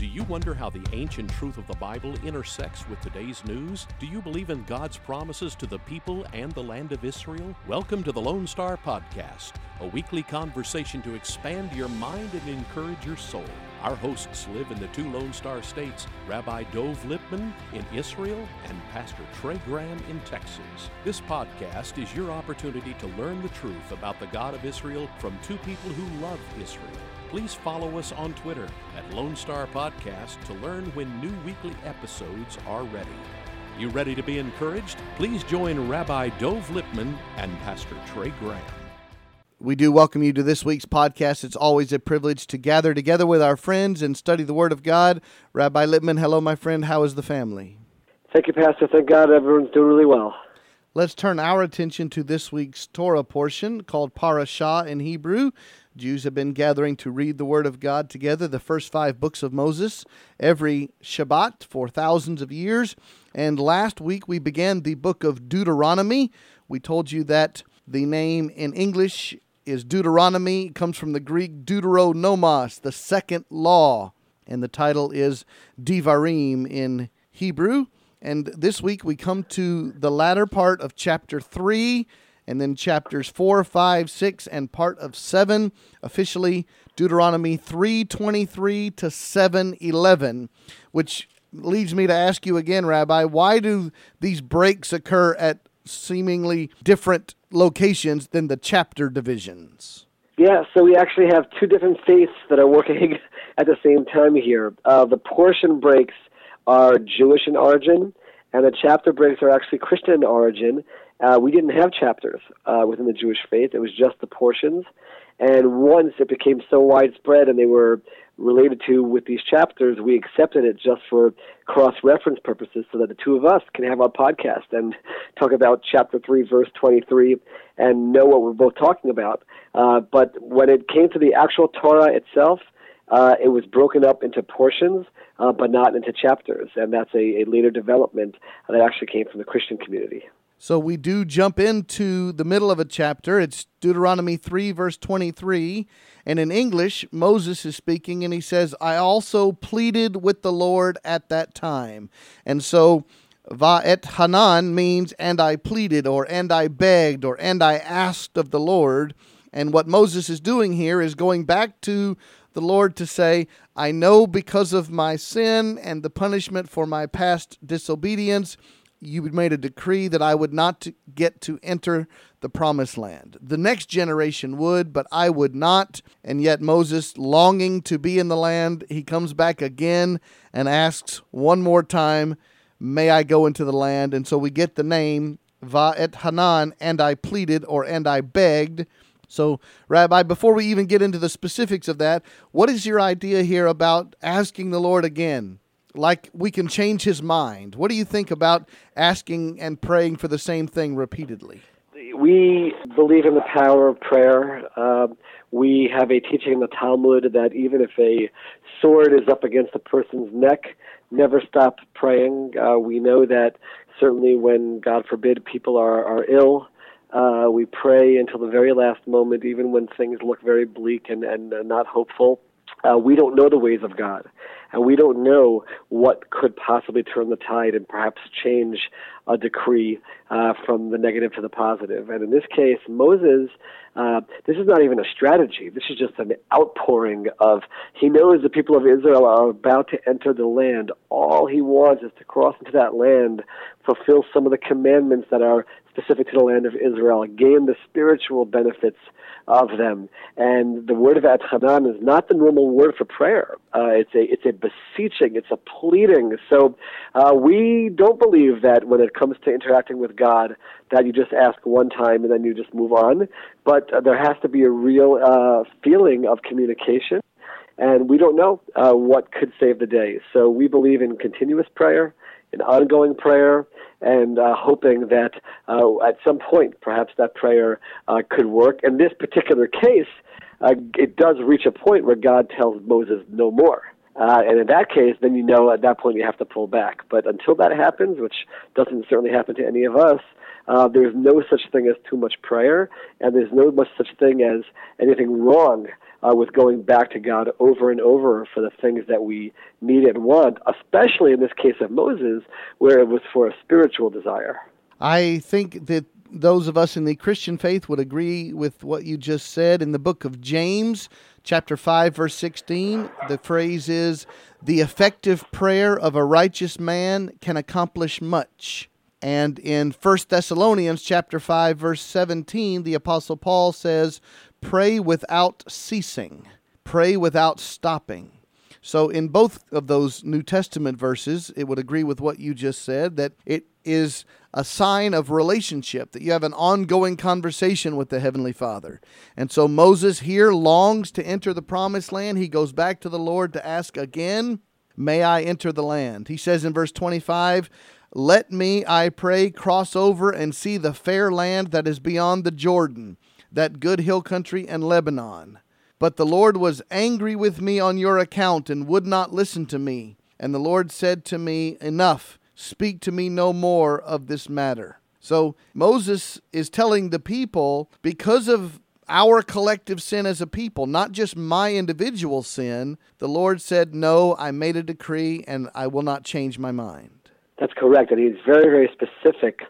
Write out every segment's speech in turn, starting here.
Do you wonder how the ancient truth of the Bible intersects with today's news? Do you believe in God's promises to the people and the land of Israel? Welcome to the Lone Star Podcast, a weekly conversation to expand your mind and encourage your soul. Our hosts live in the two Lone Star states, Rabbi Dov Lipman in Israel and Pastor Trey Graham in Texas. This podcast is your opportunity to learn the truth about the God of Israel from two people who love Israel please follow us on Twitter at Lone Star Podcast to learn when new weekly episodes are ready. You ready to be encouraged? Please join Rabbi Dov Lipman and Pastor Trey Graham. We do welcome you to this week's podcast. It's always a privilege to gather together with our friends and study the Word of God. Rabbi Lipman, hello, my friend. How is the family? Thank you, Pastor. Thank God everyone's doing really well. Let's turn our attention to this week's Torah portion called Parashah in Hebrew. Jews have been gathering to read the Word of God together, the first five books of Moses, every Shabbat for thousands of years. And last week we began the book of Deuteronomy. We told you that the name in English is Deuteronomy, it comes from the Greek Deuteronomos, the second law. And the title is Devarim in Hebrew. And this week we come to the latter part of chapter 3 and then chapters 4, 5, 6, and part of 7, officially Deuteronomy 3:23 to 7:11, which leads me to ask you again, Rabbi, why do these breaks occur at seemingly different locations than the chapter divisions? Yeah, so we actually have two different faiths that are working at the same time here. Uh, the portion breaks are Jewish in origin, and the chapter breaks are actually Christian in origin, uh, we didn't have chapters uh, within the Jewish faith. It was just the portions. And once it became so widespread and they were related to with these chapters, we accepted it just for cross reference purposes so that the two of us can have our podcast and talk about chapter 3, verse 23, and know what we're both talking about. Uh, but when it came to the actual Torah itself, uh, it was broken up into portions, uh, but not into chapters. And that's a, a later development that actually came from the Christian community. So we do jump into the middle of a chapter. It's Deuteronomy 3, verse 23. And in English, Moses is speaking and he says, I also pleaded with the Lord at that time. And so Va'et Hanan means, and I pleaded, or and I begged, or and I asked of the Lord. And what Moses is doing here is going back to the Lord to say, I know because of my sin and the punishment for my past disobedience you made a decree that I would not get to enter the promised land. The next generation would, but I would not. And yet Moses, longing to be in the land, he comes back again and asks one more time, May I go into the land? And so we get the name Va'et Hanan, and I pleaded, or and I begged. So, Rabbi, before we even get into the specifics of that, what is your idea here about asking the Lord again? Like we can change his mind. What do you think about asking and praying for the same thing repeatedly? We believe in the power of prayer. Uh, we have a teaching in the Talmud that even if a sword is up against a person's neck, never stop praying. Uh, we know that certainly when, God forbid, people are, are ill, uh, we pray until the very last moment, even when things look very bleak and, and uh, not hopeful. Uh, we don't know the ways of God and we don't know what could possibly turn the tide and perhaps change a decree uh, from the negative to the positive. And in this case, Moses, uh, this is not even a strategy. This is just an outpouring of, he knows the people of Israel are about to enter the land. All he wants is to cross into that land, fulfill some of the commandments that are specific to the land of Israel, gain the spiritual benefits of them. And the word Vaetchanan is not the normal word for prayer. Uh, it's a it's a beseeching, it's a pleading. So uh, we don't believe that when it comes to interacting with God, that you just ask one time and then you just move on. But uh, there has to be a real uh, feeling of communication. And we don't know uh, what could save the day. So we believe in continuous prayer, in ongoing prayer, and uh, hoping that uh, at some point perhaps that prayer uh, could work. In this particular case, uh, it does reach a point where God tells Moses no more. Uh, and in that case, then you know at that point you have to pull back. But until that happens, which doesn't certainly happen to any of us, uh, there's no such thing as too much prayer, and there's no such thing as anything wrong uh, with going back to God over and over for the things that we need and want, especially in this case of Moses, where it was for a spiritual desire. I think that those of us in the Christian faith would agree with what you just said. In the book of James, chapter 5, verse 16, the phrase is, The effective prayer of a righteous man can accomplish much. And in 1 Thessalonians chapter 5 verse 17, the apostle Paul says, "Pray without ceasing. Pray without stopping." So in both of those New Testament verses, it would agree with what you just said that it is a sign of relationship that you have an ongoing conversation with the heavenly Father. And so Moses here longs to enter the promised land. He goes back to the Lord to ask again, "May I enter the land?" He says in verse 25, let me, I pray, cross over and see the fair land that is beyond the Jordan, that good hill country and Lebanon. But the Lord was angry with me on your account and would not listen to me. And the Lord said to me, Enough, speak to me no more of this matter. So Moses is telling the people, because of our collective sin as a people, not just my individual sin, the Lord said, No, I made a decree and I will not change my mind. That's correct, and he's very, very specific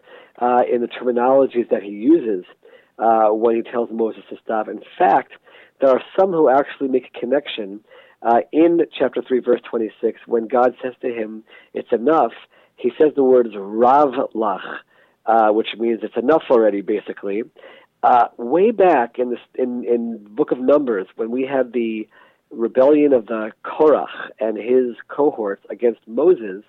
uh, in the terminologies that he uses uh, when he tells Moses to stop. In fact, there are some who actually make a connection uh, in chapter 3, verse 26, when God says to him, It's enough. He says the words Rav Lach, uh, which means it's enough already, basically. Uh, way back in, this, in, in Book of Numbers, when we had the rebellion of the Korach and his cohorts against Moses,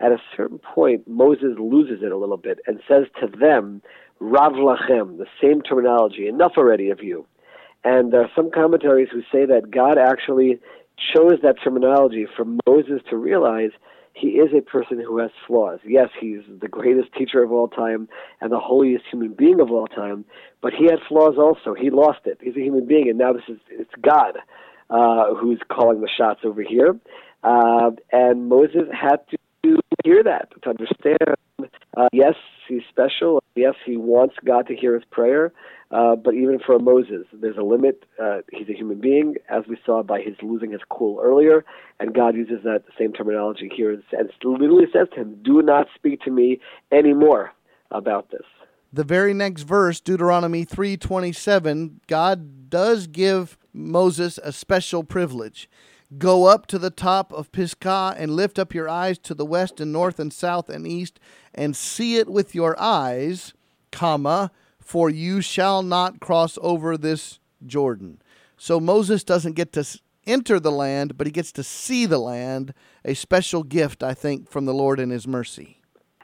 at a certain point, Moses loses it a little bit and says to them, Rav Lachem, the same terminology, enough already of you. And there are some commentaries who say that God actually chose that terminology for Moses to realize he is a person who has flaws. Yes, he's the greatest teacher of all time and the holiest human being of all time, but he had flaws also. He lost it. He's a human being, and now this is it's God uh, who's calling the shots over here. Uh, and Moses had to to hear that, to understand. Uh, yes, he's special. Yes, he wants God to hear his prayer. Uh, but even for Moses, there's a limit. Uh, he's a human being, as we saw by his losing his cool earlier. And God uses that same terminology here and literally says to him, Do not speak to me anymore about this. The very next verse, Deuteronomy 3:27, God does give Moses a special privilege. Go up to the top of Pisgah and lift up your eyes to the west and north and south and east and see it with your eyes, comma, for you shall not cross over this Jordan. So Moses doesn't get to enter the land, but he gets to see the land, a special gift, I think, from the Lord in his mercy.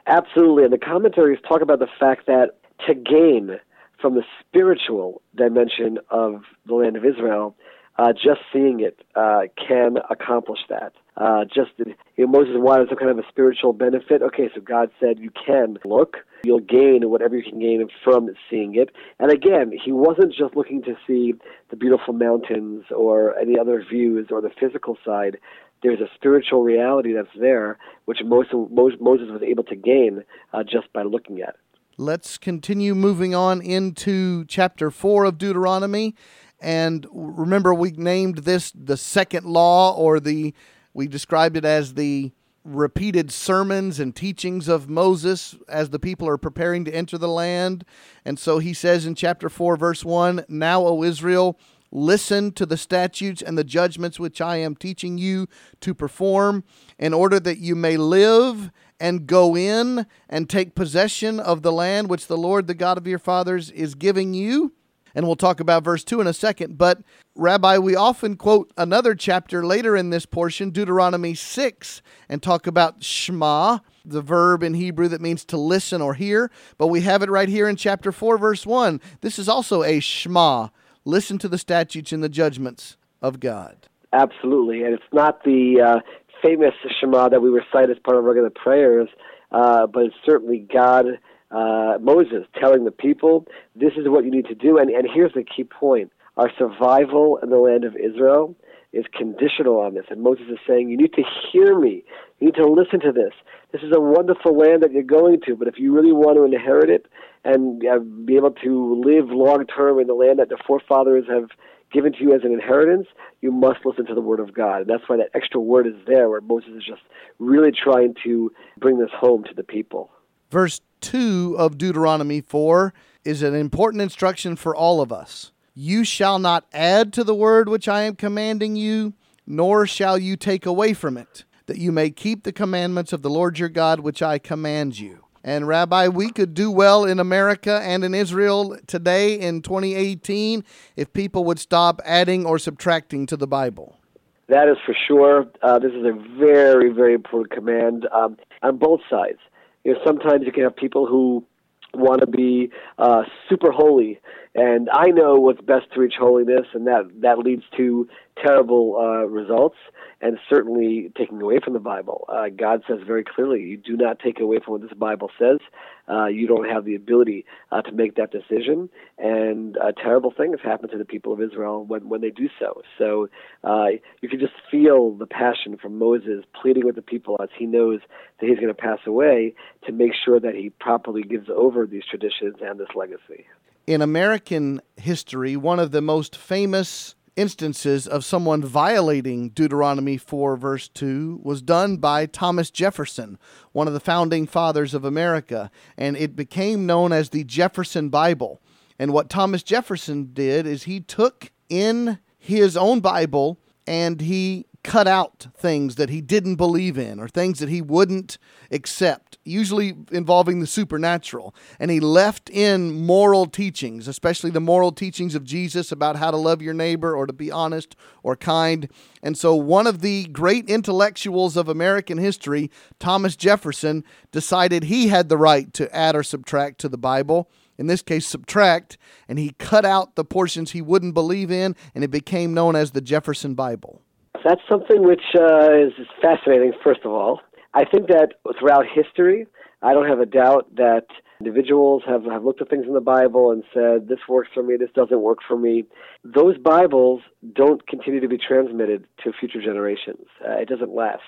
Absolutely. And the commentaries talk about the fact that to gain from the spiritual dimension of the land of Israel, uh, just seeing it uh, can accomplish that. Uh, just you know, Moses wanted some kind of a spiritual benefit. Okay, so God said you can look. You'll gain whatever you can gain from seeing it. And again, he wasn't just looking to see the beautiful mountains or any other views or the physical side. There's a spiritual reality that's there, which Moses, Moses was able to gain uh, just by looking at it. Let's continue moving on into chapter 4 of Deuteronomy. And remember, we named this the second law, or the we described it as the repeated sermons and teachings of Moses as the people are preparing to enter the land. And so he says in chapter 4, verse 1 Now, O Israel, listen to the statutes and the judgments which I am teaching you to perform, in order that you may live and go in and take possession of the land which the Lord, the God of your fathers, is giving you and we'll talk about verse 2 in a second. But, Rabbi, we often quote another chapter later in this portion, Deuteronomy 6, and talk about Shema, the verb in Hebrew that means to listen or hear. But we have it right here in chapter 4, verse 1. This is also a Shema. Listen to the statutes and the judgments of God. Absolutely. And it's not the uh, famous Shema that we recite as part of regular prayers, uh, but it's certainly God uh, Moses telling the people, this is what you need to do. And, and here's the key point our survival in the land of Israel is conditional on this. And Moses is saying, you need to hear me. You need to listen to this. This is a wonderful land that you're going to, but if you really want to inherit it and uh, be able to live long term in the land that the forefathers have given to you as an inheritance, you must listen to the word of God. And that's why that extra word is there, where Moses is just really trying to bring this home to the people. Verse 2 of Deuteronomy 4 is an important instruction for all of us. You shall not add to the word which I am commanding you, nor shall you take away from it, that you may keep the commandments of the Lord your God which I command you. And Rabbi, we could do well in America and in Israel today in 2018 if people would stop adding or subtracting to the Bible. That is for sure. Uh, this is a very, very important command um, on both sides. You know, sometimes you can have people who want to be uh, super holy, and I know what's best to reach holiness, and that that leads to terrible uh, results and certainly taking away from the Bible. Uh, God says very clearly, you do not take away from what this Bible says. Uh, you don't have the ability uh, to make that decision, and terrible things happen to the people of Israel when, when they do so. So uh, you can just feel the passion from Moses pleading with the people as he knows that he's going to pass away to make sure that he properly gives over these traditions and this legacy. In American history, one of the most famous instances of someone violating Deuteronomy 4, verse 2, was done by Thomas Jefferson, one of the founding fathers of America, and it became known as the Jefferson Bible. And what Thomas Jefferson did is he took in his own Bible and he cut out things that he didn't believe in or things that he wouldn't accept, usually involving the supernatural. And he left in moral teachings, especially the moral teachings of Jesus about how to love your neighbor or to be honest or kind. And so, one of the great intellectuals of American history, Thomas Jefferson, decided he had the right to add or subtract to the Bible in this case, subtract, and he cut out the portions he wouldn't believe in, and it became known as the Jefferson Bible. That's something which uh, is fascinating, first of all. I think that throughout history, I don't have a doubt that individuals have, have looked at things in the Bible and said, this works for me, this doesn't work for me. Those Bibles don't continue to be transmitted to future generations. Uh, it doesn't last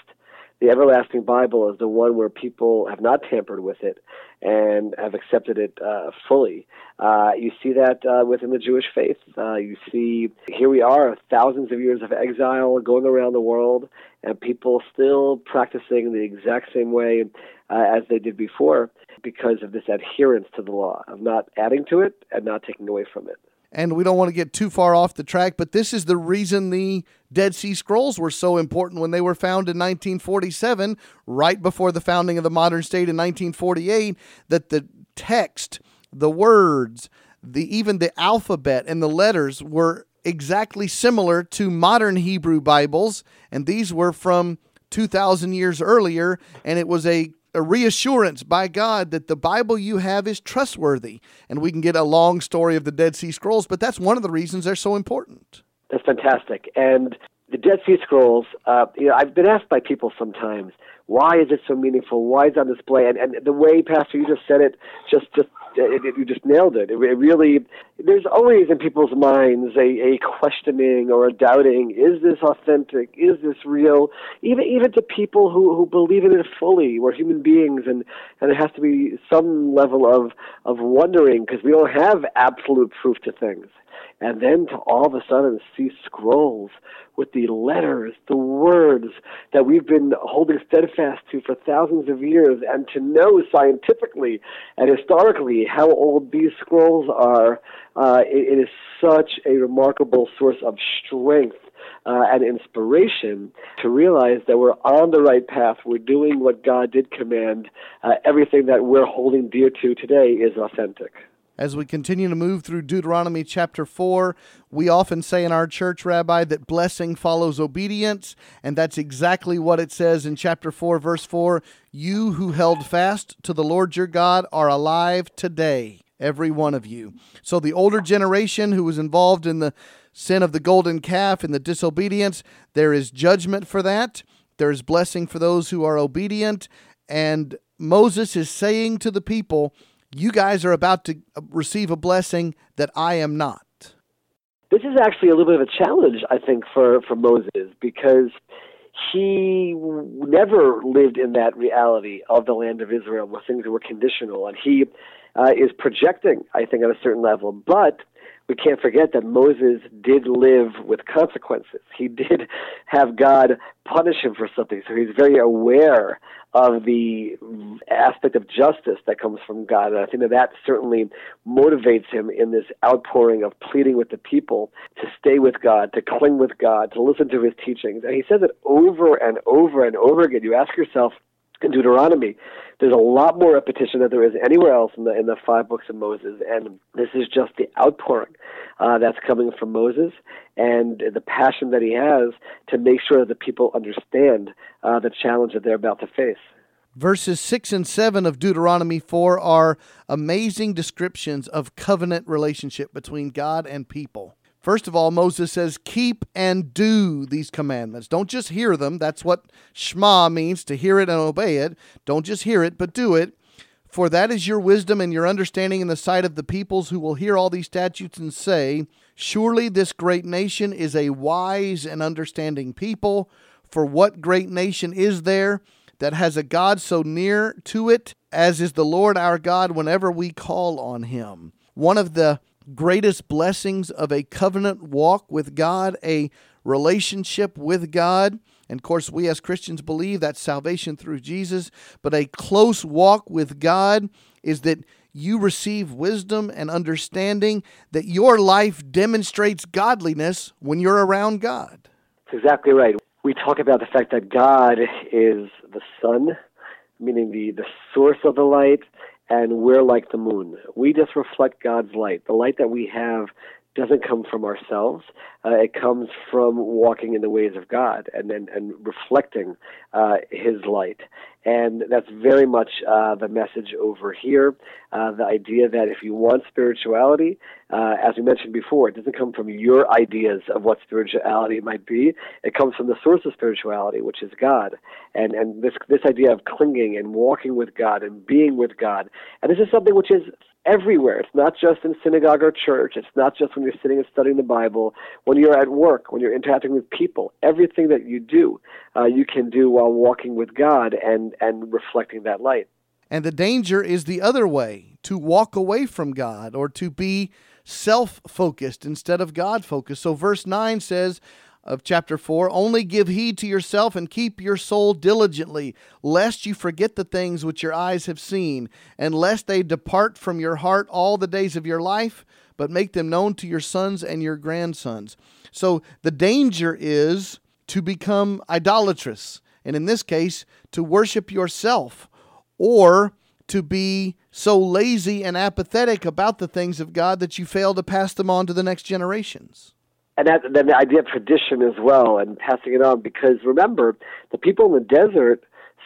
the everlasting Bible is the one where people have not tampered with it and have accepted it uh, fully. Uh, you see that uh, within the Jewish faith. Uh, you see, here we are, thousands of years of exile going around the world, and people still practicing the exact same way uh, as they did before because of this adherence to the law of not adding to it and not taking away from it and we don't want to get too far off the track, but this is the reason the Dead Sea Scrolls were so important when they were found in 1947, right before the founding of the modern state in 1948, that the text, the words, the even the alphabet and the letters were exactly similar to modern Hebrew Bibles, and these were from 2,000 years earlier, and it was a a reassurance by God that the Bible you have is trustworthy. And we can get a long story of the Dead Sea Scrolls, but that's one of the reasons they're so important. That's fantastic. And the Dead Sea Scrolls, uh, you know, I've been asked by people sometimes, why is it so meaningful? Why is it on display? And, and the way, Pastor, you just said it, just just it, it, you just nailed it. it. It really, there's always in people's minds a, a questioning or a doubting: Is this authentic? Is this real? Even even to people who who believe in it fully, we're human beings, and and there has to be some level of of wondering because we don't have absolute proof to things and then to all of a sudden see scrolls with the letters, the words that we've been holding steadfast to for thousands of years, and to know scientifically and historically how old these scrolls are, uh, it, it is such a remarkable source of strength uh, and inspiration to realize that we're on the right path. We're doing what God did command. Uh, everything that we're holding dear to today is authentic. As we continue to move through Deuteronomy chapter 4, we often say in our church, Rabbi, that blessing follows obedience, and that's exactly what it says in chapter 4, verse 4. You who held fast to the Lord your God are alive today, every one of you. So the older generation who was involved in the sin of the golden calf and the disobedience, there is judgment for that. There is blessing for those who are obedient. And Moses is saying to the people, you guys are about to receive a blessing that I am not. This is actually a little bit of a challenge, I think, for, for Moses because he never lived in that reality of the land of Israel where things were conditional. And he uh, is projecting, I think, at a certain level. But we can't forget that Moses did live with consequences. He did have God punish him for something, so he's very aware of the aspect of justice that comes from God. And I think that that certainly motivates him in this outpouring of pleading with the people to stay with God, to cling with God, to listen to his teachings. And he says it over and over and over again. You ask yourself, in Deuteronomy, there's a lot more repetition than there is anywhere else in the in the five books of Moses, and this is just the outpouring uh, that's coming from Moses and the passion that he has to make sure that the people understand uh, the challenge that they're about to face. Verses 6 and 7 of Deuteronomy 4 are amazing descriptions of covenant relationship between God and people. First of all, Moses says, Keep and do these commandments. Don't just hear them. That's what Shema means to hear it and obey it. Don't just hear it, but do it. For that is your wisdom and your understanding in the sight of the peoples who will hear all these statutes and say, Surely this great nation is a wise and understanding people. For what great nation is there that has a God so near to it as is the Lord our God whenever we call on him? One of the greatest blessings of a covenant walk with God, a relationship with God. And of course, we as Christians believe that salvation through Jesus, but a close walk with God is that you receive wisdom and understanding that your life demonstrates godliness when you're around God. That's exactly right. We talk about the fact that God is the sun, meaning the, the source of the light, and we're like the moon. We just reflect God's light. The light that we have doesn't come from ourselves. Uh, it comes from walking in the ways of God and and, and reflecting uh, His light. And that's very much uh, the message over here. Uh, the idea that if you want spirituality, uh, as we mentioned before, it doesn't come from your ideas of what spirituality might be. It comes from the source of spirituality, which is God. And and this this idea of clinging and walking with God and being with God. And this is something which is everywhere. It's not just in synagogue or church. It's not just when you're sitting and studying the Bible. When you're at work, when you're interacting with people, everything that you do, uh, you can do while walking with God and and reflecting that light. And the danger is the other way to walk away from God or to be self focused instead of God focused. So, verse 9 says, of chapter 4 only give heed to yourself and keep your soul diligently lest you forget the things which your eyes have seen and lest they depart from your heart all the days of your life but make them known to your sons and your grandsons so the danger is to become idolatrous and in this case to worship yourself or to be so lazy and apathetic about the things of God that you fail to pass them on to the next generations. And that, then the idea of tradition as well and passing it on because remember the people in the desert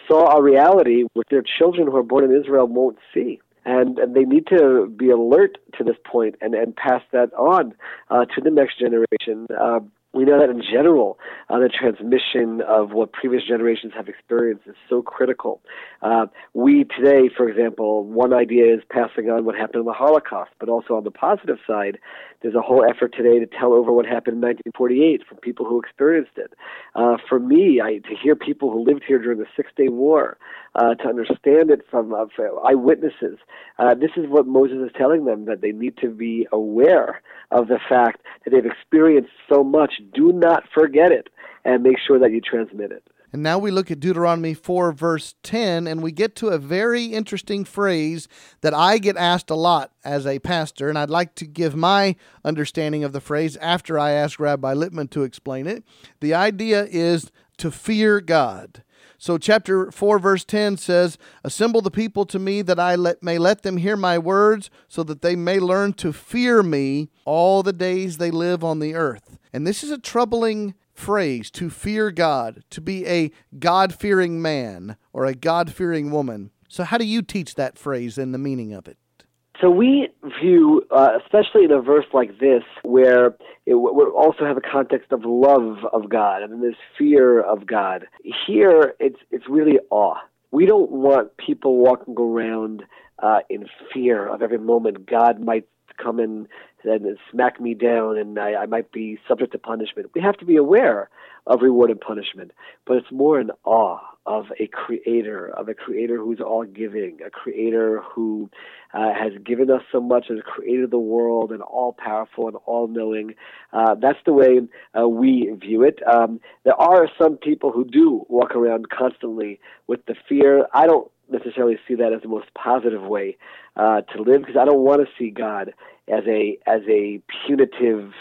saw a reality which their children who are born in israel won't see. And, and they need to be alert to this point and, and pass that on uh, to the next generation. Uh, we know that in general, uh, the transmission of what previous generations have experienced is so critical. Uh, we today, for example, one idea is passing on what happened in the Holocaust, but also on the positive side, there's a whole effort today to tell over what happened in 1948 from people who experienced it. Uh, for me, I, to hear people who lived here during the Six Day War, uh, to understand it from uh, eyewitnesses, uh, this is what Moses is telling them that they need to be aware of the fact that they've experienced so much. Do not forget it and make sure that you transmit it. And now we look at Deuteronomy 4, verse 10, and we get to a very interesting phrase that I get asked a lot as a pastor, and I'd like to give my understanding of the phrase after I ask Rabbi Lipman to explain it. The idea is to fear God. So, chapter 4, verse 10 says, Assemble the people to me that I let, may let them hear my words, so that they may learn to fear me all the days they live on the earth. And this is a troubling phrase to fear God, to be a God fearing man or a God fearing woman. So, how do you teach that phrase and the meaning of it? So we view, uh, especially in a verse like this, where it we also have a context of love of God and then there's fear of God. Here, it's it's really awe. We don't want people walking around uh, in fear of every moment God might come in and smack me down and I, I might be subject to punishment. We have to be aware of reward and punishment, but it's more an awe of a creator, of a creator who's all giving, a creator who uh, has given us so much, has created the world and all powerful and all knowing. Uh, that's the way uh, we view it. Um, there are some people who do walk around constantly with the fear. I don't necessarily see that as the most positive way uh, to live because I don't want to see God as a as a punitive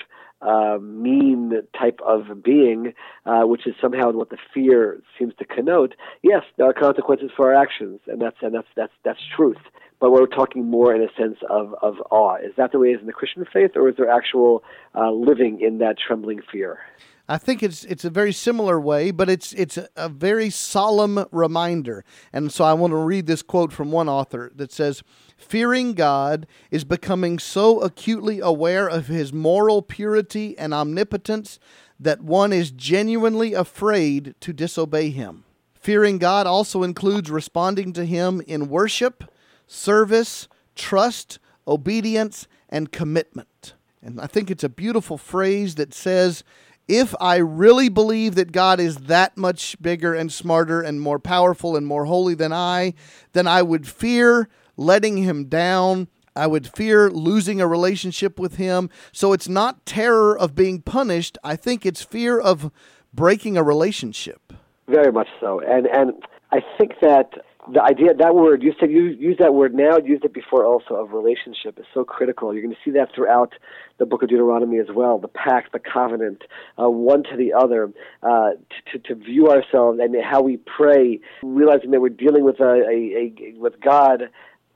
uh, mean type of being, uh, which is somehow what the fear seems to connote. Yes, there are consequences for our actions, and that's and that's that's that's truth. But we're talking more in a sense of, of awe. Is that the way it is in the Christian faith, or is there actual uh, living in that trembling fear? I think it's it's a very similar way, but it's it's a, a very solemn reminder. And so I want to read this quote from one author that says, "Fearing God is becoming so acutely aware of his moral purity and omnipotence that one is genuinely afraid to disobey him. Fearing God also includes responding to him in worship, service, trust, obedience, and commitment." And I think it's a beautiful phrase that says if I really believe that God is that much bigger and smarter and more powerful and more holy than I, then I would fear letting him down. I would fear losing a relationship with him. So it's not terror of being punished. I think it's fear of breaking a relationship. Very much so. And and I think that the idea that word you said you use that word now used it before also of relationship is so critical. You're going to see that throughout the book of deuteronomy as well the pact the covenant uh, one to the other uh, to, to view ourselves and how we pray realizing that we're dealing with a, a, a with god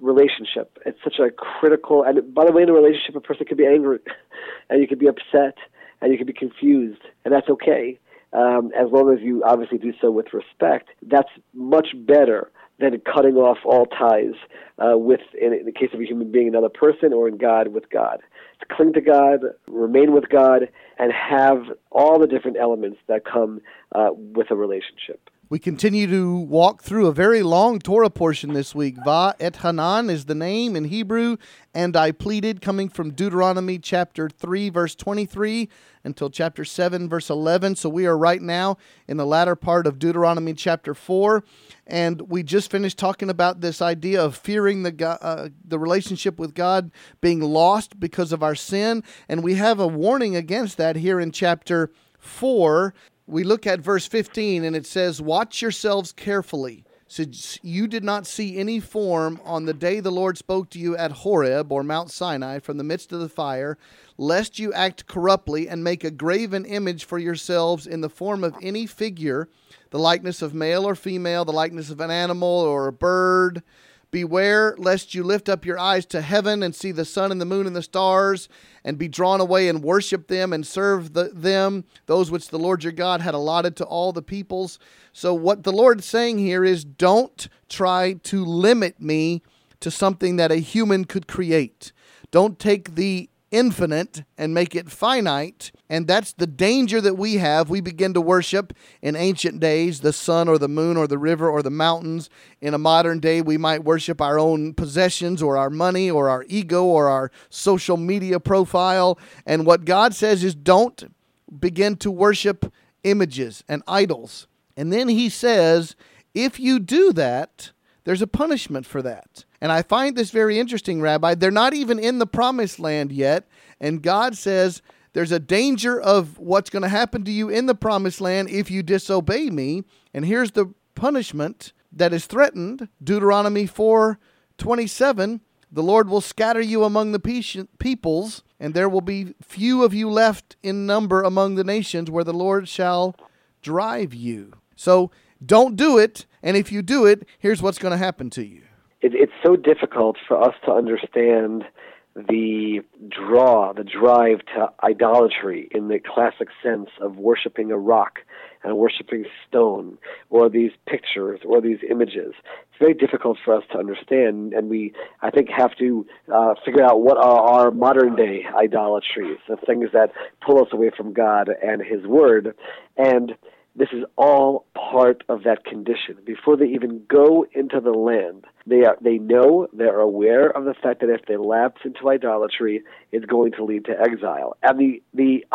relationship. It's such a critical and by the way in a relationship a person could be angry and you could be upset and you could be confused and that's okay. Um, as long as you obviously do so with respect that's much better than cutting off all ties uh, with, in, in the case of a human being, another person, or in God with God. To cling to God, remain with God, and have all the different elements that come uh, with a relationship. We continue to walk through a very long Torah portion this week. Va et Hanan is the name in Hebrew, and I pleaded, coming from Deuteronomy chapter 3, verse 23, until chapter 7, verse 11. So we are right now in the latter part of Deuteronomy chapter 4, and we just finished talking about this idea of fearing the, uh, the relationship with God being lost because of our sin, and we have a warning against that here in chapter 4 we look at verse 15 and it says, Watch yourselves carefully, since you did not see any form on the day the Lord spoke to you at Horeb or Mount Sinai from the midst of the fire, lest you act corruptly and make a graven image for yourselves in the form of any figure, the likeness of male or female, the likeness of an animal or a bird Beware lest you lift up your eyes to heaven and see the sun and the moon and the stars, and be drawn away and worship them and serve the, them, those which the Lord your God had allotted to all the peoples. So, what the Lord's saying here is don't try to limit me to something that a human could create. Don't take the infinite and make it finite. And that's the danger that we have. We begin to worship in ancient days the sun or the moon or the river or the mountains. In a modern day, we might worship our own possessions or our money or our ego or our social media profile. And what God says is don't begin to worship images and idols. And then He says, if you do that, there's a punishment for that. And I find this very interesting, Rabbi. They're not even in the promised land yet. And God says there's a danger of what's going to happen to you in the promised land if you disobey me. And here's the punishment that is threatened Deuteronomy 4 27. The Lord will scatter you among the peoples, and there will be few of you left in number among the nations where the Lord shall drive you. So don't do it. And if you do it, here's what's going to happen to you it, it's so difficult for us to understand the draw, the drive to idolatry in the classic sense of worshiping a rock and worshiping stone or these pictures or these images. It's very difficult for us to understand, and we, I think, have to uh, figure out what are our modern day idolatries, the things that pull us away from God and His Word. And this is all part of that condition. Before they even go into the land, they are they know they're aware of the fact that if they lapse into idolatry, it's going to lead to exile. And the the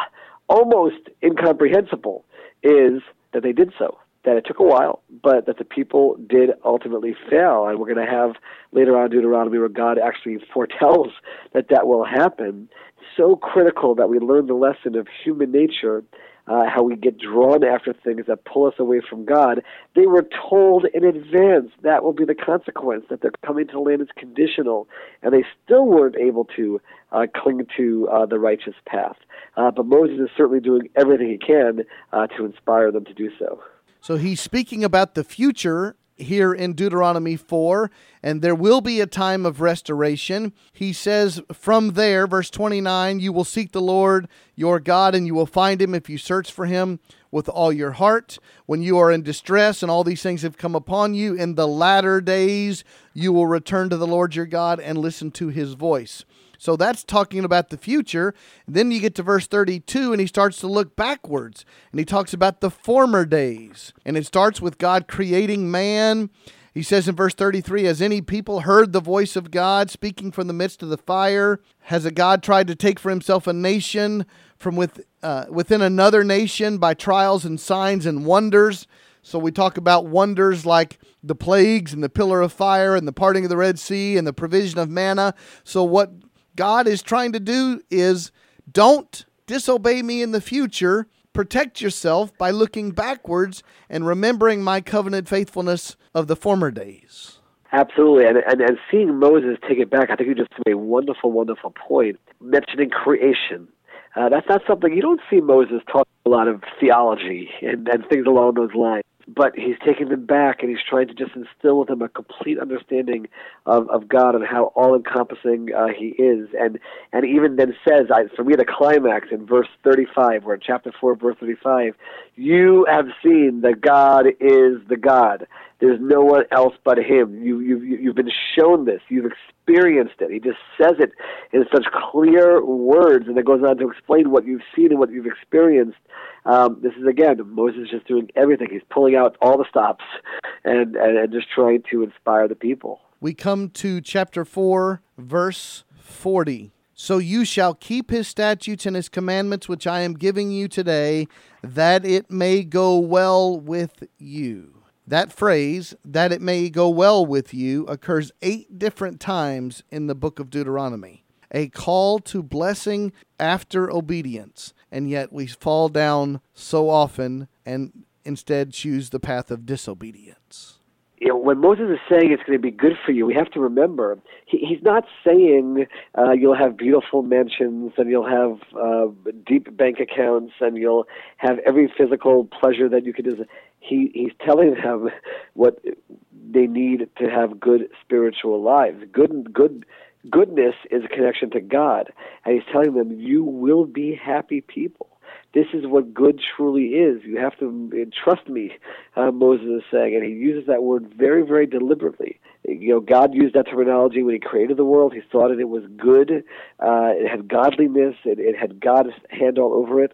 almost incomprehensible is that they did so. that it took a while, but that the people did ultimately fail. And we're going to have later on Deuteronomy where God actually foretells that that will happen. So critical that we learn the lesson of human nature uh, how we get drawn after things that pull us away from God, they were told in advance that will be the consequence, that they're coming to the land is conditional, and they still weren't able to uh, cling to uh, the righteous path. Uh, but Moses is certainly doing everything he can uh, to inspire them to do so. So he's speaking about the future here in Deuteronomy 4, and there will be a time of restoration. He says, From there, verse 29, you will seek the Lord your God, and you will find him if you search for him with all your heart. When you are in distress and all these things have come upon you, in the latter days you will return to the Lord your God and listen to his voice. So that's talking about the future. Then you get to verse 32 and he starts to look backwards and he talks about the former days. And it starts with God creating man. He says in verse 33 Has any people heard the voice of God speaking from the midst of the fire? Has a God tried to take for himself a nation from with, uh, within another nation by trials and signs and wonders? So we talk about wonders like the plagues and the pillar of fire and the parting of the Red Sea and the provision of manna. So what God is trying to do is don't disobey me in the future. Protect yourself by looking backwards and remembering my covenant faithfulness of the former days. Absolutely, and, and and seeing Moses take it back, I think you just made a wonderful, wonderful point mentioning creation. Uh, that's not something you don't see Moses talk a lot of theology and, and things along those lines but he's taking them back and he's trying to just instill with them a complete understanding of, of God and how all encompassing uh, he is. And and even then says, I, for me, the climax in verse 35, where in chapter 4, verse 35, you have seen that God is the God. There's no one else but Him. You, you've, you've been shown this. You've experienced it. He just says it in such clear words, and it goes on to explain what you've seen and what you've experienced. Um, this is again Moses just doing everything. He's pulling out all the stops and, and, and just trying to inspire the people. We come to chapter 4, verse 40. So you shall keep his statutes and his commandments, which I am giving you today, that it may go well with you. That phrase, that it may go well with you, occurs eight different times in the book of Deuteronomy. A call to blessing after obedience. And yet we fall down so often and instead choose the path of disobedience. You know, when Moses is saying it's going to be good for you, we have to remember he, he's not saying uh, you'll have beautiful mansions and you'll have uh, deep bank accounts and you'll have every physical pleasure that you could. Des- he he's telling them what they need to have good spiritual lives. Good good goodness is a connection to God, and he's telling them you will be happy people. This is what good truly is. You have to trust me, uh, Moses is saying, and he uses that word very, very deliberately. You know, God used that terminology when He created the world. He thought it, it was good. Uh, it had godliness. It, it had God's hand all over it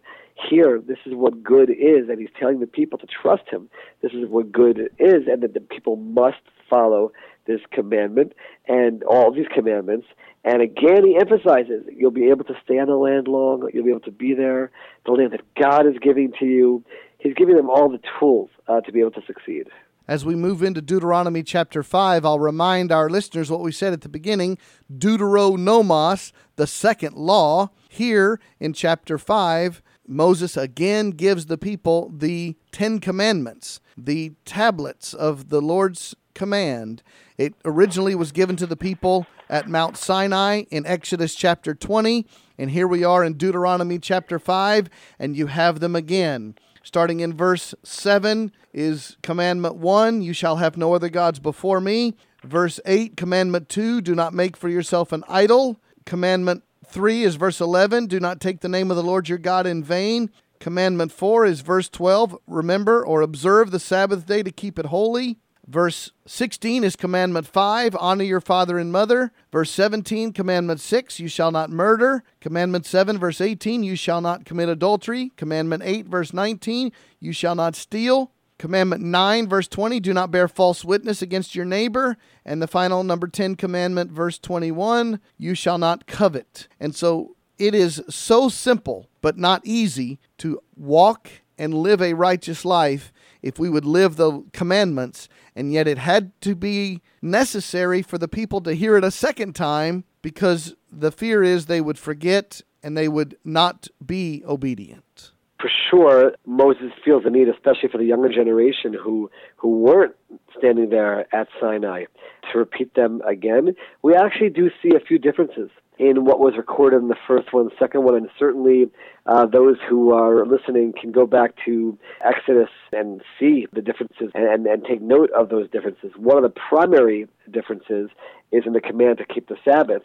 here, this is what good is, and he's telling the people to trust him. This is what good is, and that the people must follow this commandment and all these commandments. And again, he emphasizes you'll be able to stay on the land long, you'll be able to be there, the land that God is giving to you. He's giving them all the tools uh, to be able to succeed. As we move into Deuteronomy chapter 5, I'll remind our listeners what we said at the beginning Deuteronomos, the second law. Here in chapter 5, Moses again gives the people the Ten Commandments, the tablets of the Lord's command. It originally was given to the people at Mount Sinai in Exodus chapter 20, and here we are in Deuteronomy chapter 5, and you have them again. Starting in verse 7 is commandment 1 You shall have no other gods before me. Verse 8, commandment 2 Do not make for yourself an idol. Commandment 3 is verse 11 Do not take the name of the Lord your God in vain. Commandment 4 is verse 12 Remember or observe the Sabbath day to keep it holy. Verse 16 is commandment 5 Honor your father and mother. Verse 17, commandment 6 You shall not murder. Commandment 7, verse 18 You shall not commit adultery. Commandment 8, verse 19 You shall not steal. Commandment 9, verse 20, do not bear false witness against your neighbor. And the final number 10 commandment, verse 21, you shall not covet. And so it is so simple, but not easy to walk and live a righteous life if we would live the commandments, and yet it had to be necessary for the people to hear it a second time because the fear is they would forget and they would not be obedient. For sure, Moses feels the need, especially for the younger generation who who weren't standing there at Sinai, to repeat them again. We actually do see a few differences in what was recorded in the first one, second one, and certainly uh, those who are listening can go back to Exodus and see the differences and, and, and take note of those differences. One of the primary differences is in the command to keep the Sabbath,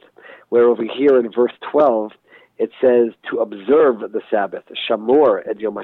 where over here in verse 12, it says to observe the Sabbath, Shamor et Yom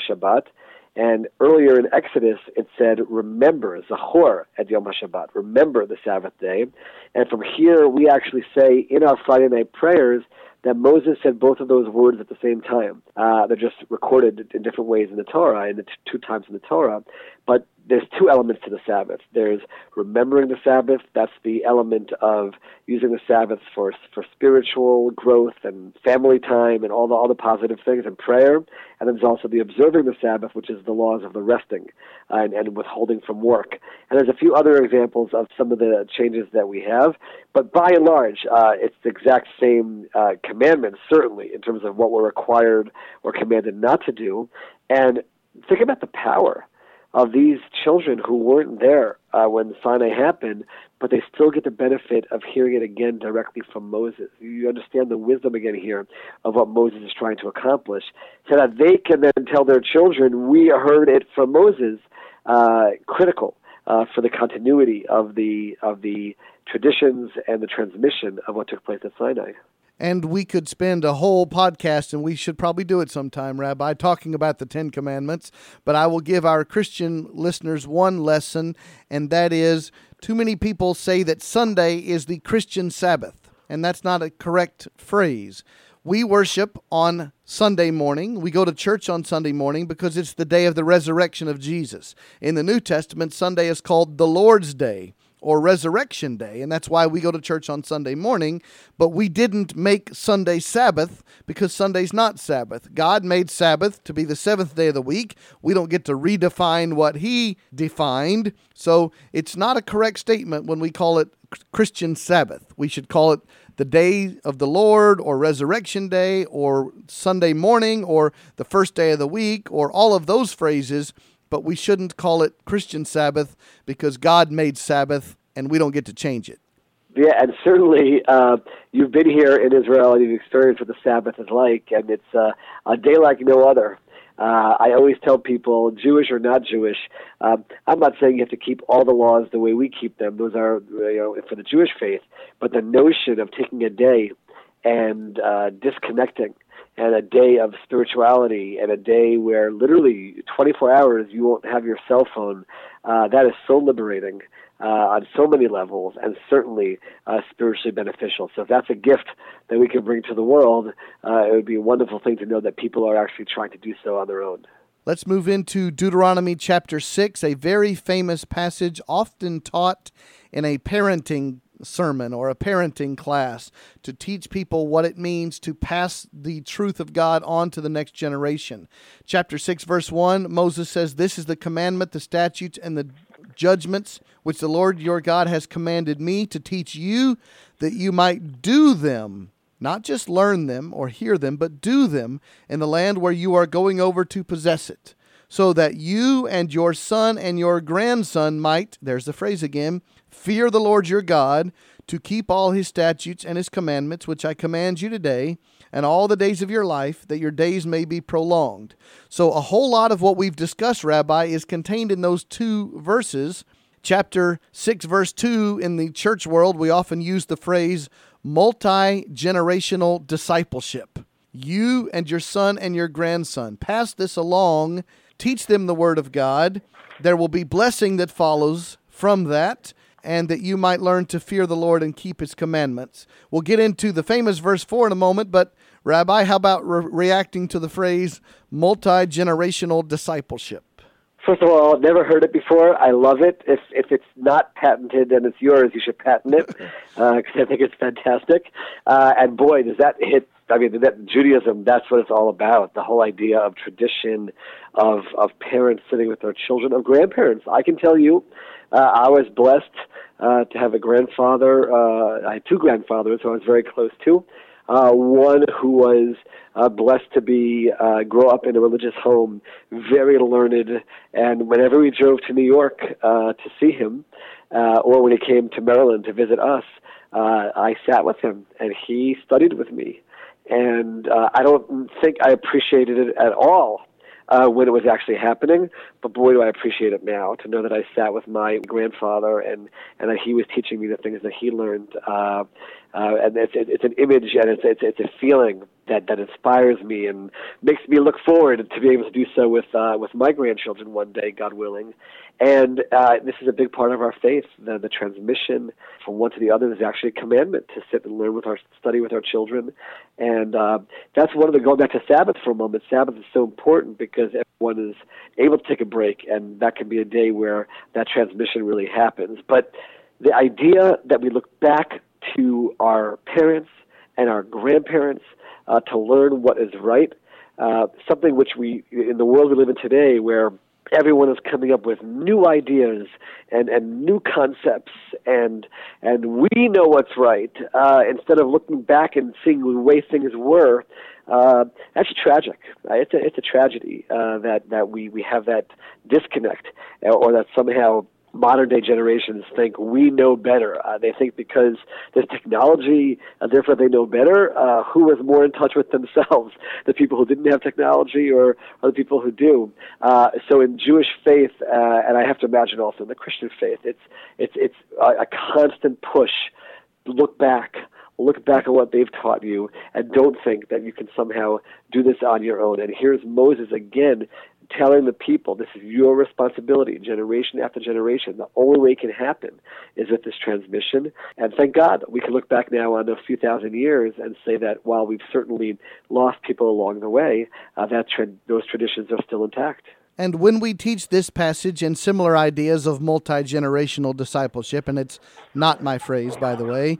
and earlier in Exodus, it said, remember, Zachor et Yom HaShabbat, remember the Sabbath day. And from here, we actually say in our Friday night prayers that Moses said both of those words at the same time. Uh, they're just recorded in different ways in the Torah, in the t- two times in the Torah. But there's two elements to the Sabbath. There's remembering the Sabbath. That's the element of using the Sabbath for for spiritual growth and family time and all the all the positive things and prayer. And then there's also the observing the Sabbath, which is the laws of the resting uh, and, and withholding from work. And there's a few other examples of some of the changes that we have. But by and large, uh, it's the exact same uh, commandments, certainly in terms of what we're required or commanded not to do. And think about the power of these children who weren't there uh, when Sinai happened, but they still get the benefit of hearing it again directly from Moses. You understand the wisdom again here of what Moses is trying to accomplish, so that they can then tell their children, "We heard it from Moses." Uh, critical uh, for the continuity of the of the traditions and the transmission of what took place at Sinai and we could spend a whole podcast, and we should probably do it sometime, Rabbi, talking about the Ten Commandments. But I will give our Christian listeners one lesson, and that is too many people say that Sunday is the Christian Sabbath, and that's not a correct phrase. We worship on Sunday morning. We go to church on Sunday morning because it's the day of the resurrection of Jesus. In the New Testament, Sunday is called the Lord's Day or Resurrection Day, and that's why we go to church on Sunday morning. But we didn't make Sunday Sabbath because Sunday's not Sabbath. God made Sabbath to be the seventh day of the week. We don't get to redefine what He defined. So it's not a correct statement when we call it Christian Sabbath. We should call it the day of the Lord or Resurrection Day or Sunday morning or the first day of the week or all of those phrases but we shouldn't call it Christian Sabbath because God made Sabbath and we don't get to change it. Yeah, and certainly uh, you've been here in Israel and you've experienced what the Sabbath is like, and it's uh, a day like no other. Uh, I always tell people, Jewish or not Jewish, um, I'm not saying you have to keep all the laws the way we keep them. Those are, you know, for the Jewish faith. But the notion of taking a day and uh, disconnecting and a day of spirituality and a day where literally 24 hours you won't have your cell phone, uh, that is so liberating uh, on so many levels and certainly uh, spiritually beneficial. So if that's a gift that we can bring to the world, uh, it would be a wonderful thing to know that people are actually trying to do so on their own. Let's move into Deuteronomy chapter 6, a very famous passage often taught in a parenting sermon or a parenting class to teach people what it means to pass the truth of God on to the next generation. Chapter 6, verse 1, Moses says, This is the commandment, the statutes, and the judgments which the Lord your God has commanded me to teach you that you might do them. Not just learn them or hear them, but do them in the land where you are going over to possess it so that you and your son and your grandson might, there's the phrase again, fear the Lord your God, to keep all his statutes and his commandments, which I command you today, and all the days of your life, that your days may be prolonged. So, a whole lot of what we've discussed, Rabbi, is contained in those two verses. Chapter 6, verse 2, in the church world, we often use the phrase multi generational discipleship. You and your son and your grandson pass this along teach them the word of God. There will be blessing that follows from that, and that you might learn to fear the Lord and keep his commandments. We'll get into the famous verse 4 in a moment, but Rabbi, how about re- reacting to the phrase multi generational discipleship? First of all, I've never heard it before. I love it. If if it's not patented and it's yours, you should patent it because uh, I think it's fantastic. Uh, and boy, does that hit! I mean, that Judaism. That's what it's all about. The whole idea of tradition, of of parents sitting with their children, of grandparents. I can tell you, uh, I was blessed uh, to have a grandfather. Uh, I had two grandfathers who I was very close to. Uh, one who was uh, blessed to be uh, grow up in a religious home, very learned, and whenever we drove to New York uh, to see him, uh, or when he came to Maryland to visit us, uh, I sat with him and he studied with me, and uh, I don't think I appreciated it at all uh, when it was actually happening. But boy, do I appreciate it now to know that I sat with my grandfather and and that he was teaching me the things that he learned. Uh, uh, and it's it's an image and it's it's it's a feeling that that inspires me and makes me look forward to be able to do so with uh, with my grandchildren one day, God willing. And uh, this is a big part of our faith. The, the transmission from one to the other is actually a commandment to sit and learn with our study with our children, and uh, that's one of the going back to Sabbath for a moment. Sabbath is so important because everyone is able to take a break, and that can be a day where that transmission really happens. But the idea that we look back to our parents and our grandparents uh, to learn what is right, uh, something which we in the world we live in today, where everyone is coming up with new ideas and, and new concepts and and we know what's right uh, instead of looking back and seeing the way things were. Uh, that's tragic. Uh, it's a it's a tragedy uh, that that we we have that disconnect or that somehow modern day generations think we know better. Uh, they think because there's technology, uh, therefore they know better. Uh, who was more in touch with themselves, the people who didn't have technology or, or the people who do? Uh, so in Jewish faith, uh, and I have to imagine also in the Christian faith, it's it's it's a, a constant push. Look back. Look back at what they've taught you and don't think that you can somehow do this on your own. And here's Moses again telling the people this is your responsibility, generation after generation. The only way it can happen is with this transmission. And thank God we can look back now on a few thousand years and say that while we've certainly lost people along the way, uh, that tra- those traditions are still intact. And when we teach this passage and similar ideas of multi generational discipleship, and it's not my phrase, by the way,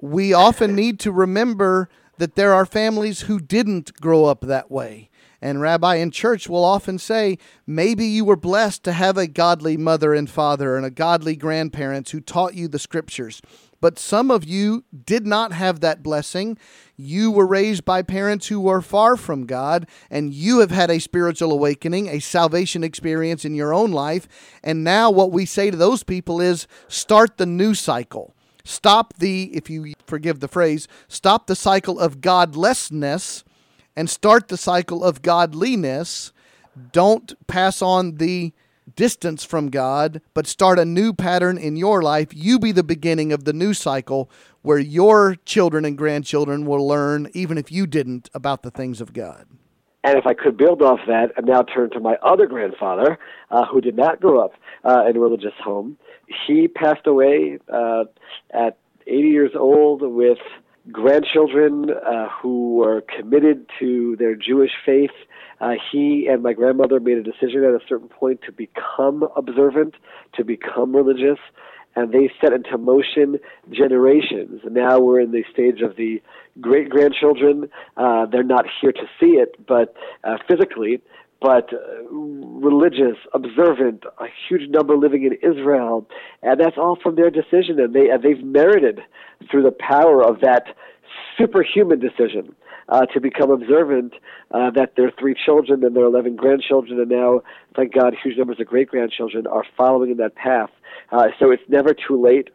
we often need to remember that there are families who didn't grow up that way. And Rabbi in church will often say, maybe you were blessed to have a godly mother and father and a godly grandparents who taught you the scriptures. But some of you did not have that blessing. You were raised by parents who were far from God, and you have had a spiritual awakening, a salvation experience in your own life. And now, what we say to those people is start the new cycle. Stop the, if you forgive the phrase, stop the cycle of godlessness and start the cycle of godliness. Don't pass on the distance from God, but start a new pattern in your life. You be the beginning of the new cycle where your children and grandchildren will learn, even if you didn't, about the things of God. And if I could build off that and now turn to my other grandfather, uh, who did not grow up uh, in a religious home, he passed away uh, at 80 years old with grandchildren uh, who were committed to their Jewish faith. Uh, he and my grandmother made a decision at a certain point to become observant, to become religious, and they set into motion generations. Now we're in the stage of the great grandchildren. Uh, they're not here to see it, but uh, physically, but uh, religious, observant, a huge number living in Israel, and that's all from their decision, and they and they've merited through the power of that superhuman decision uh, to become observant uh, that their three children and their 11 grandchildren, and now, thank God, huge numbers of great grandchildren are following in that path. Uh, so it's never too late.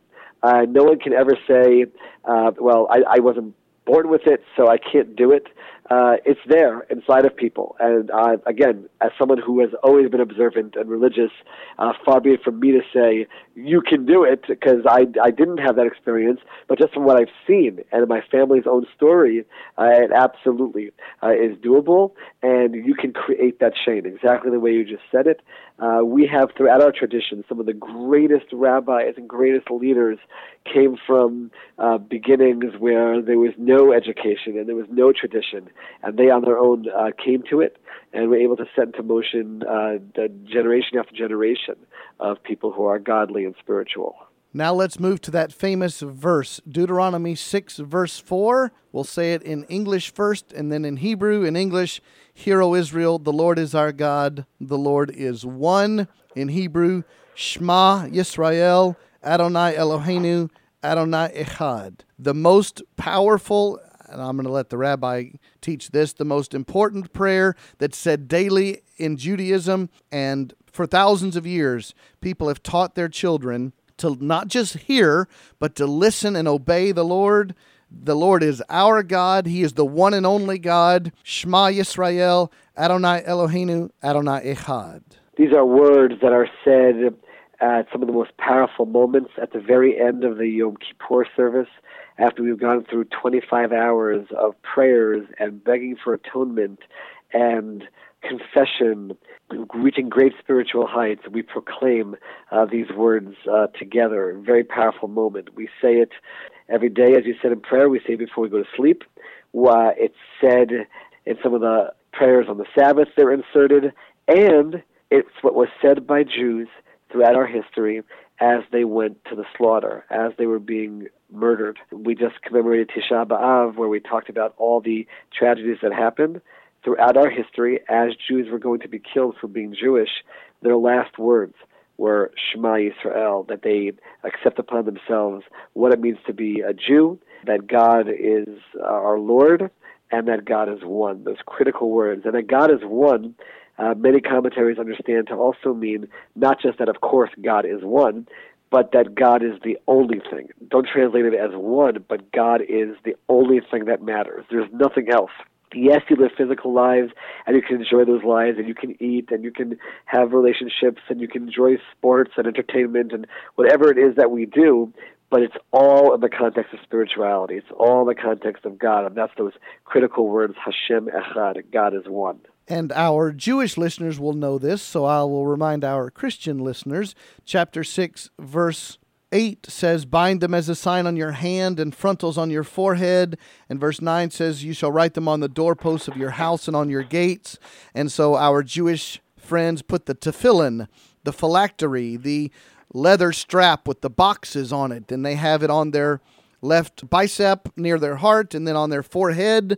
Uh, no one can ever say, uh, well, I, I wasn't born with it, so I can't do it uh, it's there inside of people. And uh, again, as someone who has always been observant and religious, uh, far be it from me to say you can do it because I, I didn't have that experience, but just from what I've seen and my family's own story, uh, it absolutely uh, is doable, and you can create that chain exactly the way you just said it. Uh, we have throughout our tradition some of the greatest rabbis and greatest leaders came from uh, beginnings where there was no education and there was no tradition and they on their own uh, came to it and were able to set into motion uh, generation after generation of people who are godly and spiritual. Now let's move to that famous verse, Deuteronomy 6, verse 4. We'll say it in English first and then in Hebrew. In English, Hear, O Israel, the Lord is our God, the Lord is one. In Hebrew, Shema Yisrael, Adonai Eloheinu, Adonai Echad. The most powerful, and I'm going to let the rabbi teach this, the most important prayer that's said daily in Judaism and for thousands of years, people have taught their children to not just hear, but to listen and obey the Lord. The Lord is our God. He is the one and only God. Shema Yisrael, Adonai Eloheinu, Adonai Echad. These are words that are said at some of the most powerful moments at the very end of the Yom Kippur service, after we've gone through 25 hours of prayers and begging for atonement and confession, reaching great spiritual heights, we proclaim uh, these words uh, together. Very powerful moment. We say it every day, as you said in prayer. We say it before we go to sleep. It's said in some of the prayers on the Sabbath. They're inserted, and it's what was said by Jews throughout our history as they went to the slaughter, as they were being murdered. We just commemorated Tisha B'Av, where we talked about all the tragedies that happened throughout our history as Jews were going to be killed for being Jewish, their last words were Shema Yisrael, that they accept upon themselves what it means to be a Jew, that God is our Lord, and that God is one. Those critical words. And that God is one, uh, many commentaries understand to also mean not just that, of course, God is one, but that God is the only thing. Don't translate it as one, but God is the only thing that matters. There's nothing else yes, you live physical lives and you can enjoy those lives and you can eat and you can have relationships and you can enjoy sports and entertainment and whatever it is that we do, but it's all in the context of spirituality. It's all in the context of God. And that's those critical words, Hashem Echad, God is one. And our Jewish listeners will know this, so I will remind our Christian listeners. Chapter 6, verse 8 says, Bind them as a sign on your hand and frontals on your forehead. And verse 9 says, You shall write them on the doorposts of your house and on your gates. And so our Jewish friends put the tefillin, the phylactery, the leather strap with the boxes on it, and they have it on their left bicep near their heart and then on their forehead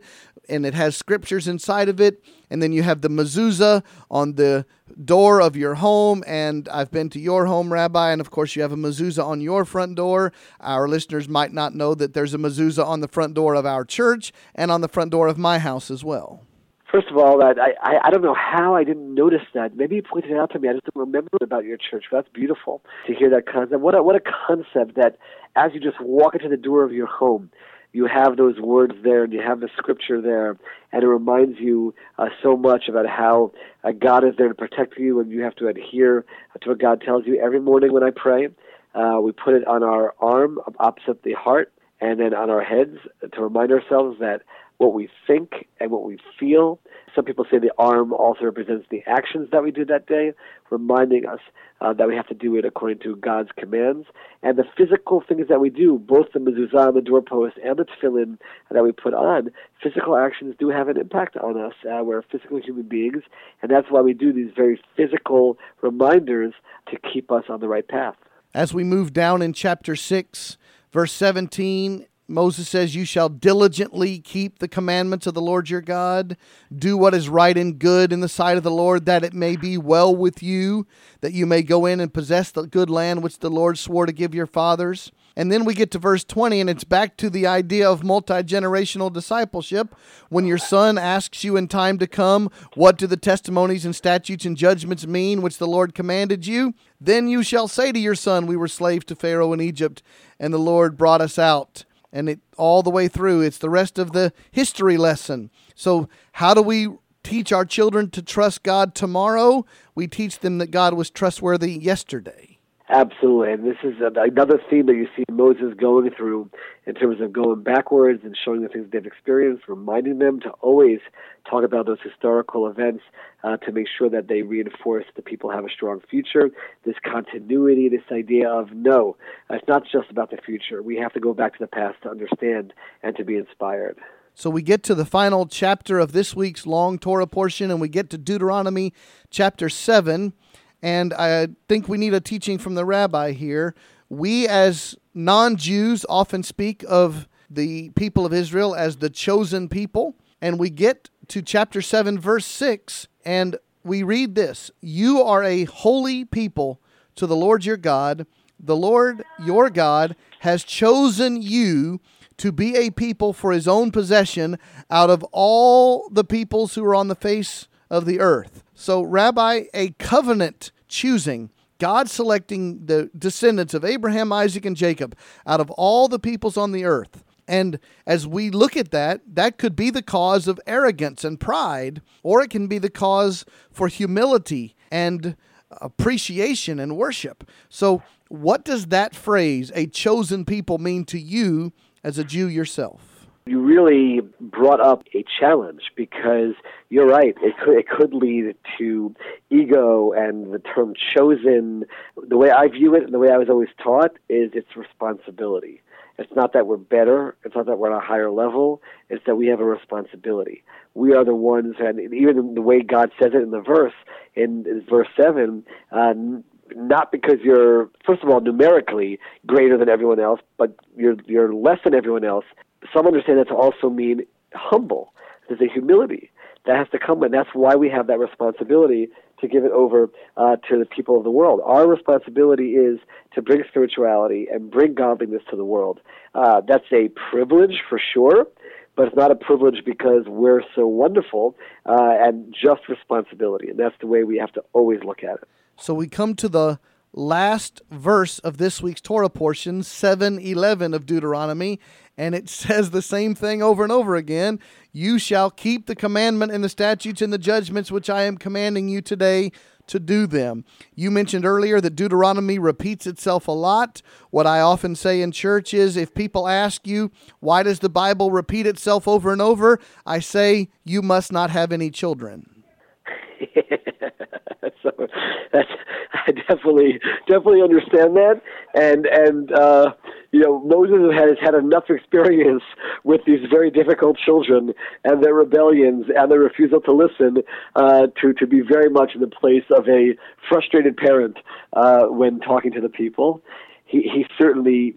and it has scriptures inside of it. And then you have the mezuzah on the door of your home. And I've been to your home, Rabbi, and of course you have a mezuzah on your front door. Our listeners might not know that there's a mezuzah on the front door of our church and on the front door of my house as well. First of all, that I, I I don't know how I didn't notice that. Maybe you pointed it out to me. I just don't remember about your church. But that's beautiful to hear that concept. What a, what a concept that as you just walk into the door of your home, you have those words there and you have the scripture there, and it reminds you uh, so much about how uh, God is there to protect you, and you have to adhere to what God tells you. Every morning when I pray, uh, we put it on our arm opposite the heart, and then on our heads to remind ourselves that what we think and what we feel. Some people say the arm also represents the actions that we do that day, reminding us uh, that we have to do it according to God's commands. And the physical things that we do, both the mezuzah, the doorpost, and the tefillin that we put on, physical actions do have an impact on us. Uh, we're physical human beings, and that's why we do these very physical reminders to keep us on the right path. As we move down in chapter 6, verse 17, Moses says, You shall diligently keep the commandments of the Lord your God, do what is right and good in the sight of the Lord, that it may be well with you, that you may go in and possess the good land which the Lord swore to give your fathers. And then we get to verse 20, and it's back to the idea of multi generational discipleship. When your son asks you in time to come, What do the testimonies and statutes and judgments mean which the Lord commanded you? Then you shall say to your son, We were slaves to Pharaoh in Egypt, and the Lord brought us out and it all the way through. It's the rest of the history lesson. So, how do we teach our children to trust God tomorrow? We teach them that God was trustworthy yesterday. Absolutely, and this is another theme that you see Moses going through in terms of going backwards and showing the things they've experienced, reminding them to always talk about those historical events uh, to make sure that they reinforce the people have a strong future. This continuity, this idea of no, it's not just about the future. We have to go back to the past to understand and to be inspired. So we get to the final chapter of this week's long Torah portion, and we get to Deuteronomy chapter 7. And I think we need a teaching from the rabbi here. We, as non Jews, often speak of the people of Israel as the chosen people. And we get to chapter 7, verse 6, and we read this You are a holy people to the Lord your God. The Lord your God has chosen you to be a people for his own possession out of all the peoples who are on the face of the earth. So, Rabbi, a covenant choosing, God selecting the descendants of Abraham, Isaac, and Jacob out of all the peoples on the earth. And as we look at that, that could be the cause of arrogance and pride, or it can be the cause for humility and appreciation and worship. So, what does that phrase, a chosen people, mean to you as a Jew yourself? You really brought up a challenge because you're right. It could it could lead to ego and the term chosen. The way I view it and the way I was always taught is it's responsibility. It's not that we're better. It's not that we're on a higher level. It's that we have a responsibility. We are the ones, and even the way God says it in the verse, in, in verse 7, uh, not because you're first of all numerically greater than everyone else, but you're you're less than everyone else. Some understand that to also mean humble. There's a humility that has to come, and that's why we have that responsibility to give it over uh, to the people of the world. Our responsibility is to bring spirituality and bring godliness to the world. Uh, that's a privilege for sure, but it's not a privilege because we're so wonderful uh, and just responsibility. And that's the way we have to always look at it. So we come to the last verse of this week's Torah portion, 7:11 of Deuteronomy, and it says the same thing over and over again. You shall keep the commandment and the statutes and the judgments which I am commanding you today to do them. You mentioned earlier that Deuteronomy repeats itself a lot. What I often say in church is if people ask you, why does the Bible repeat itself over and over? I say, you must not have any children. so that's I definitely definitely understand that, and and uh, you know Moses has had enough experience with these very difficult children and their rebellions and their refusal to listen uh, to to be very much in the place of a frustrated parent uh, when talking to the people. He he certainly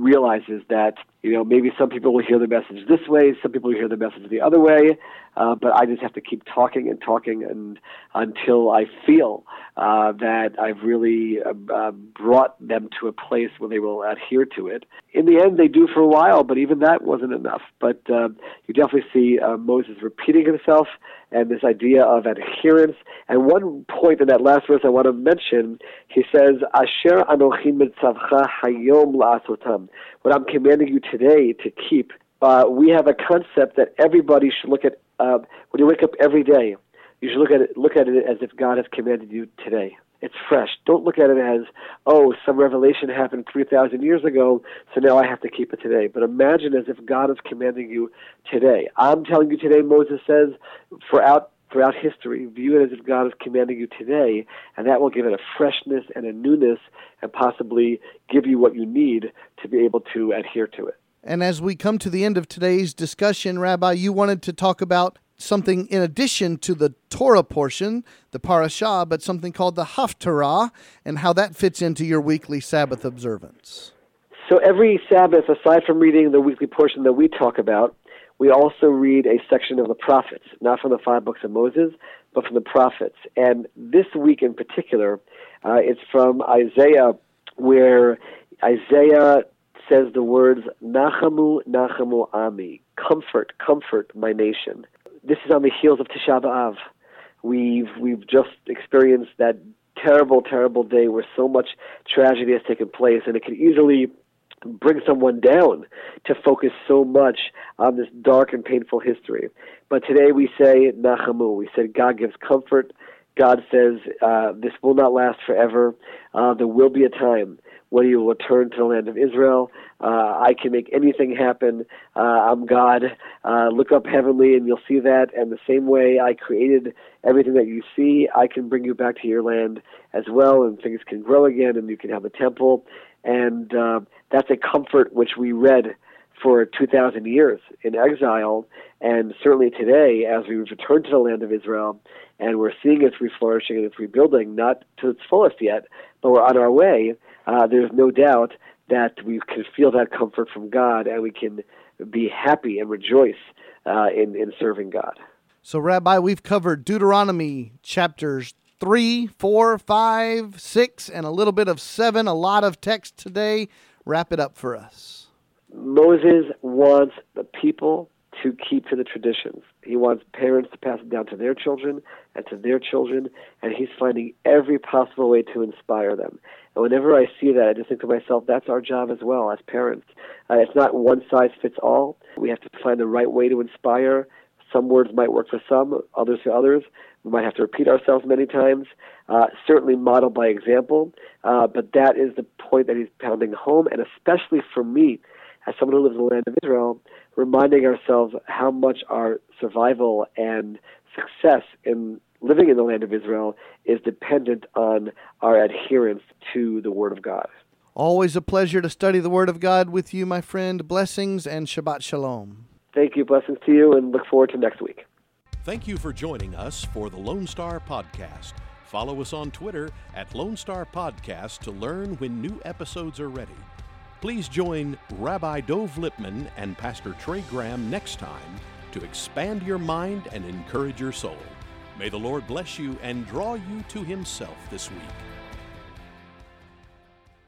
realizes that you know maybe some people will hear the message this way, some people will hear the message the other way, uh, but I just have to keep talking and talking and until I feel uh, that I've really uh, uh, brought them to a place where they will adhere to it. In the end, they do for a while, but even that wasn't enough. But uh, you definitely see uh, Moses repeating himself and this idea of adherence. And one point in that last verse I want to mention, he says, "Asher anochi mitzavcha hayom la'asotam." What I'm commanding you today to keep. Uh, we have a concept that everybody should look at uh, when you wake up every day, you should look at it look at it as if God has commanded you today. It's fresh. Don't look at it as, oh, some revelation happened 3,000 years ago, so now I have to keep it today. But imagine as if God is commanding you today. I'm telling you today, Moses says, throughout, throughout history, view it as if God is commanding you today, and that will give it a freshness and a newness and possibly give you what you need to be able to adhere to it. And as we come to the end of today's discussion, Rabbi, you wanted to talk about something in addition to the Torah portion, the parashah, but something called the Haftarah, and how that fits into your weekly Sabbath observance. So every Sabbath, aside from reading the weekly portion that we talk about, we also read a section of the prophets, not from the five books of Moses, but from the prophets. And this week in particular, uh, it's from Isaiah, where Isaiah says the words Nachamu, Nachamu Ami, comfort, comfort my nation. This is on the heels of Tisha B'Av. We've we've just experienced that terrible, terrible day where so much tragedy has taken place, and it can easily bring someone down to focus so much on this dark and painful history. But today we say Nachamu. We said God gives comfort. God says uh, this will not last forever. Uh, there will be a time when you return to the land of Israel. Uh, I can make anything happen. Uh, I'm God. Uh, look up heavenly and you'll see that. And the same way I created everything that you see, I can bring you back to your land as well, and things can grow again, and you can have a temple. And uh, that's a comfort which we read for 2,000 years in exile, and certainly today, as we return to the land of Israel, and we're seeing its reflourishing and its rebuilding, not to its fullest yet, but we're on our way. Uh, there's no doubt that we can feel that comfort from God, and we can be happy and rejoice uh, in in serving God. So, Rabbi, we've covered Deuteronomy chapters three, four, five, six, and a little bit of seven. A lot of text today. Wrap it up for us. Moses wants the people to keep to the traditions. He wants parents to pass it down to their children and to their children, and he's finding every possible way to inspire them. And whenever I see that, I just think to myself, that's our job as well as parents. Uh, it's not one size fits all. We have to find the right way to inspire. Some words might work for some, others for others. We might have to repeat ourselves many times. Uh, certainly model by example, uh, but that is the point that he's pounding home, and especially for me, as someone who lives in the land of Israel, reminding ourselves how much our survival and success in living in the land of Israel is dependent on our adherence to the Word of God. Always a pleasure to study the Word of God with you, my friend. Blessings and Shabbat Shalom. Thank you. Blessings to you, and look forward to next week. Thank you for joining us for the Lone Star Podcast. Follow us on Twitter at Lone Star Podcast to learn when new episodes are ready. Please join Rabbi Dov Lipman and Pastor Trey Graham next time to expand your mind and encourage your soul. May the Lord bless you and draw you to Himself this week.